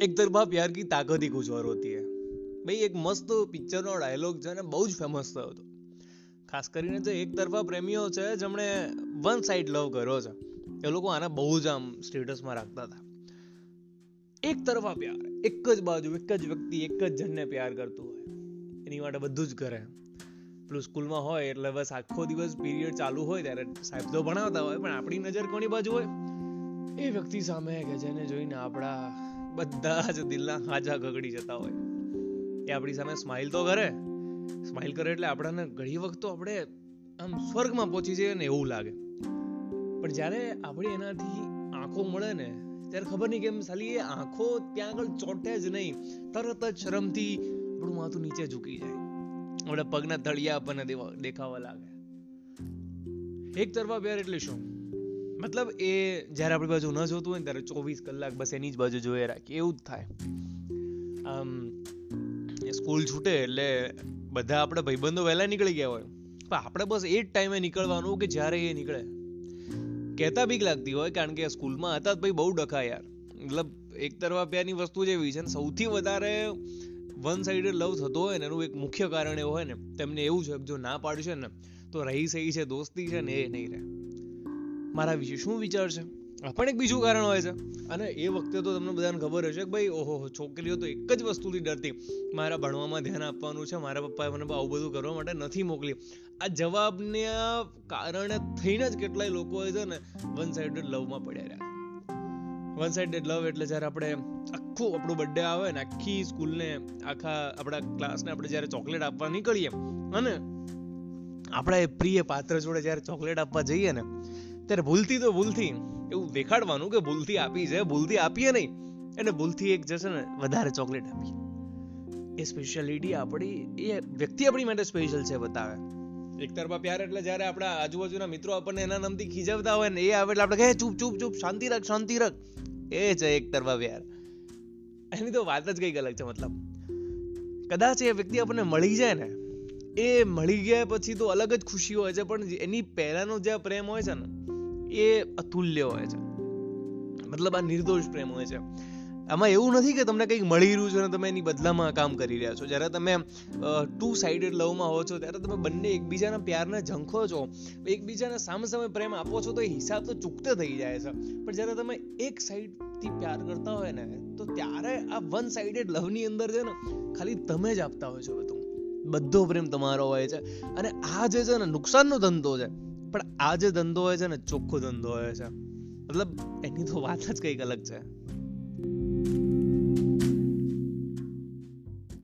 એક તરફા પ્યાર કી તાકત ही कुछ और होती है ભાઈ એક મસ્ત પિક્ચરનો ડાયલોગ છે ને બહુ જ ફેમસ થયો હતો ખાસ કરીને જે એક તરફા પ્રેમીઓ છે જેમણે વન સાઈડ લવ કર્યો છે એ લોકો આને બહુ જ આમ સ્ટેટસમાં રાખતા હતા એક તરફા પ્યાર એક જ બાજુ એક જ વ્યક્તિ એક જ જણને પ્યાર કરતું હોય એની માટે બધું જ કરે પેલું સ્કૂલમાં હોય એટલે બસ આખો દિવસ પીરિયડ ચાલુ હોય ત્યારે સાહેબ તો ભણાવતા હોય પણ આપણી નજર કોની બાજુ હોય એ વ્યક્તિ સામે કે જેને જોઈને આપણા બધા જ દિલના હાજા ગગડી જતા હોય. એ આપણી સામે સ્માઇલ તો કરે. સ્માઇલ કરે એટલે આપણને ઘણી વખત આપણે આમ સ્વર્ગમાં પહોંચી જઈએ ને એવું લાગે. પણ જ્યારે આપણે એનાથી આંખો મળે ને, ત્યારે ખબર નહીં કેમ સાલી એ આંખો ત્યાં આગળ ચોટે જ નહીં. તરત જ શરમથી આપણું માથું નીચે ઝૂકી જાય. આપણે પગના તળિયા આપણને દેખાવા લાગે. એક તરફા પ્યાર એટલે શું? મતલબ એ જ્યારે આપણી બાજુ ન જોતું હોય ને ત્યારે ચોવીસ કલાક બસ એની જ બાજુ જોઈએ રાખીએ એવું જ થાય. આમ સ્કૂલ છૂટે એટલે બધા આપણે ભાઈબંધો વહેલા નીકળી ગયા હોય. પણ આપણે બસ એ જ ટાઈમે નીકળવાનું કે જ્યારે એ નીકળે. કહેતા બીક લાગતી હોય કારણ કે સ્કૂલમાં હતા ભાઈ બહુ ડખા યાર. મતલબ એક તરફા પ્યારની વસ્તુ જ એવી છે ને સૌથી વધારે વન સાઇડેડ લવ થતો હોય ને એનું એક મુખ્ય કારણ એવું હોય ને, તેમને એવું છે જો ના પાડશે ને, તો રહી સહી છે, દોસ્તી છે ને એ નહીં રહે. મારા વિશે શું વિચાર છે? પણ એક બીજું કારણ હોય છે. અને એ વખતે તો તમને બધાને ખબર હશે કે ભાઈ, ઓહો છોકરીઓ તો એક જ વસ્તુથી ડરતી. મારા ભણવામાં ધ્યાન આપવાનું છે, મારા પપ્પાએ મને આવું બધું કરવા માટે નથી મોકલી. આ જવાબને કારણે થઈને જ કેટલાય લોકો છે ને વન સાઇડેડ લવમાં પડ્યા રહ્યા. વન સાઇડેડ લવ એટલે જ્યારે આપણે આખું આપણું બર્થડે આવે ને, આખી સ્કૂલને, આખા આપણા ક્લાસને આપણે જ્યારે ચોકલેટ આપવા નીકળીએ. અને આપણા એ પ્રિય પાત્ર જોડે જ્યારે ચોકલેટ આપવા જઈએ ને ત્યારે ભૂલથી તો ભૂલથી એવું દેખાડવાનું કે ભૂલથી આપી છે, ભૂલથી આપીએ નહીં. એને ભૂલથી એક જશે ને, વધારે ચોકલેટ આપીએ. એ સ્પેશિયાલિટી આપણી, એ વ્યક્તિ આપણી માટે સ્પેશિયલ છે, બતાવે. એક તરફા પ્યાર એટલે જ્યારે આપણા આજુબાજુના મિત્રો આપણને એના નામથી ખીજવતા હોય ને, એ આવે એટલે આપણે કહે, ચૂપ ચૂપ ચૂપ, શાંતિ રાખ શાંતિ રાખ. એ છે એક તરફા પ્યાર એની તો વાત જ કંઈક અલગ છે, મતલબ. કદાચ એ વ્યક્તિ આપણને મળી જાય ને, એ મળી ગયા પછી તો અલગ જ ખુશી હોય છે, પણ એની પહેલાનો જે પ્રેમ હોય છે ને એ અતુલ્ય હોય છે. મતલબ આ નિર્દોષ પ્રેમ હોય છે. આમાં એવું નથી કે તમને કંઈક મળી રહ્યું છે અને તમે એની બદલામાં કામ કરી રહ્યા છો. જ્યારે તમે ટુ સાઇડેડ લવમાં હો છો, ત્યારે તમે બંને એકબીજાના પ્યારને ઝંખો છો. એકબીજાને સામે સામે પ્રેમ આપો છો તો એ હિસાબ તો ચૂકતો થઈ જાય છે. પણ જ્યારે તમે એક સાઈડથી પ્યાર કરતા હોય ને, તો ત્યારે આ વન સાઇડેડ લવની અંદર છે ને, ખાલી તમે જ આપતા હોય છો બધું. બધો પ્રેમ તમારો હોય છે. અને આ જે છે ને, નુકસાનનો ધંધો છે. પણ આ જે ધંધો હોય છે ને, ચોખ્ખો ધંધો હોય છે. મતલબ એની તો વાત જ કંઈક અલગ છે.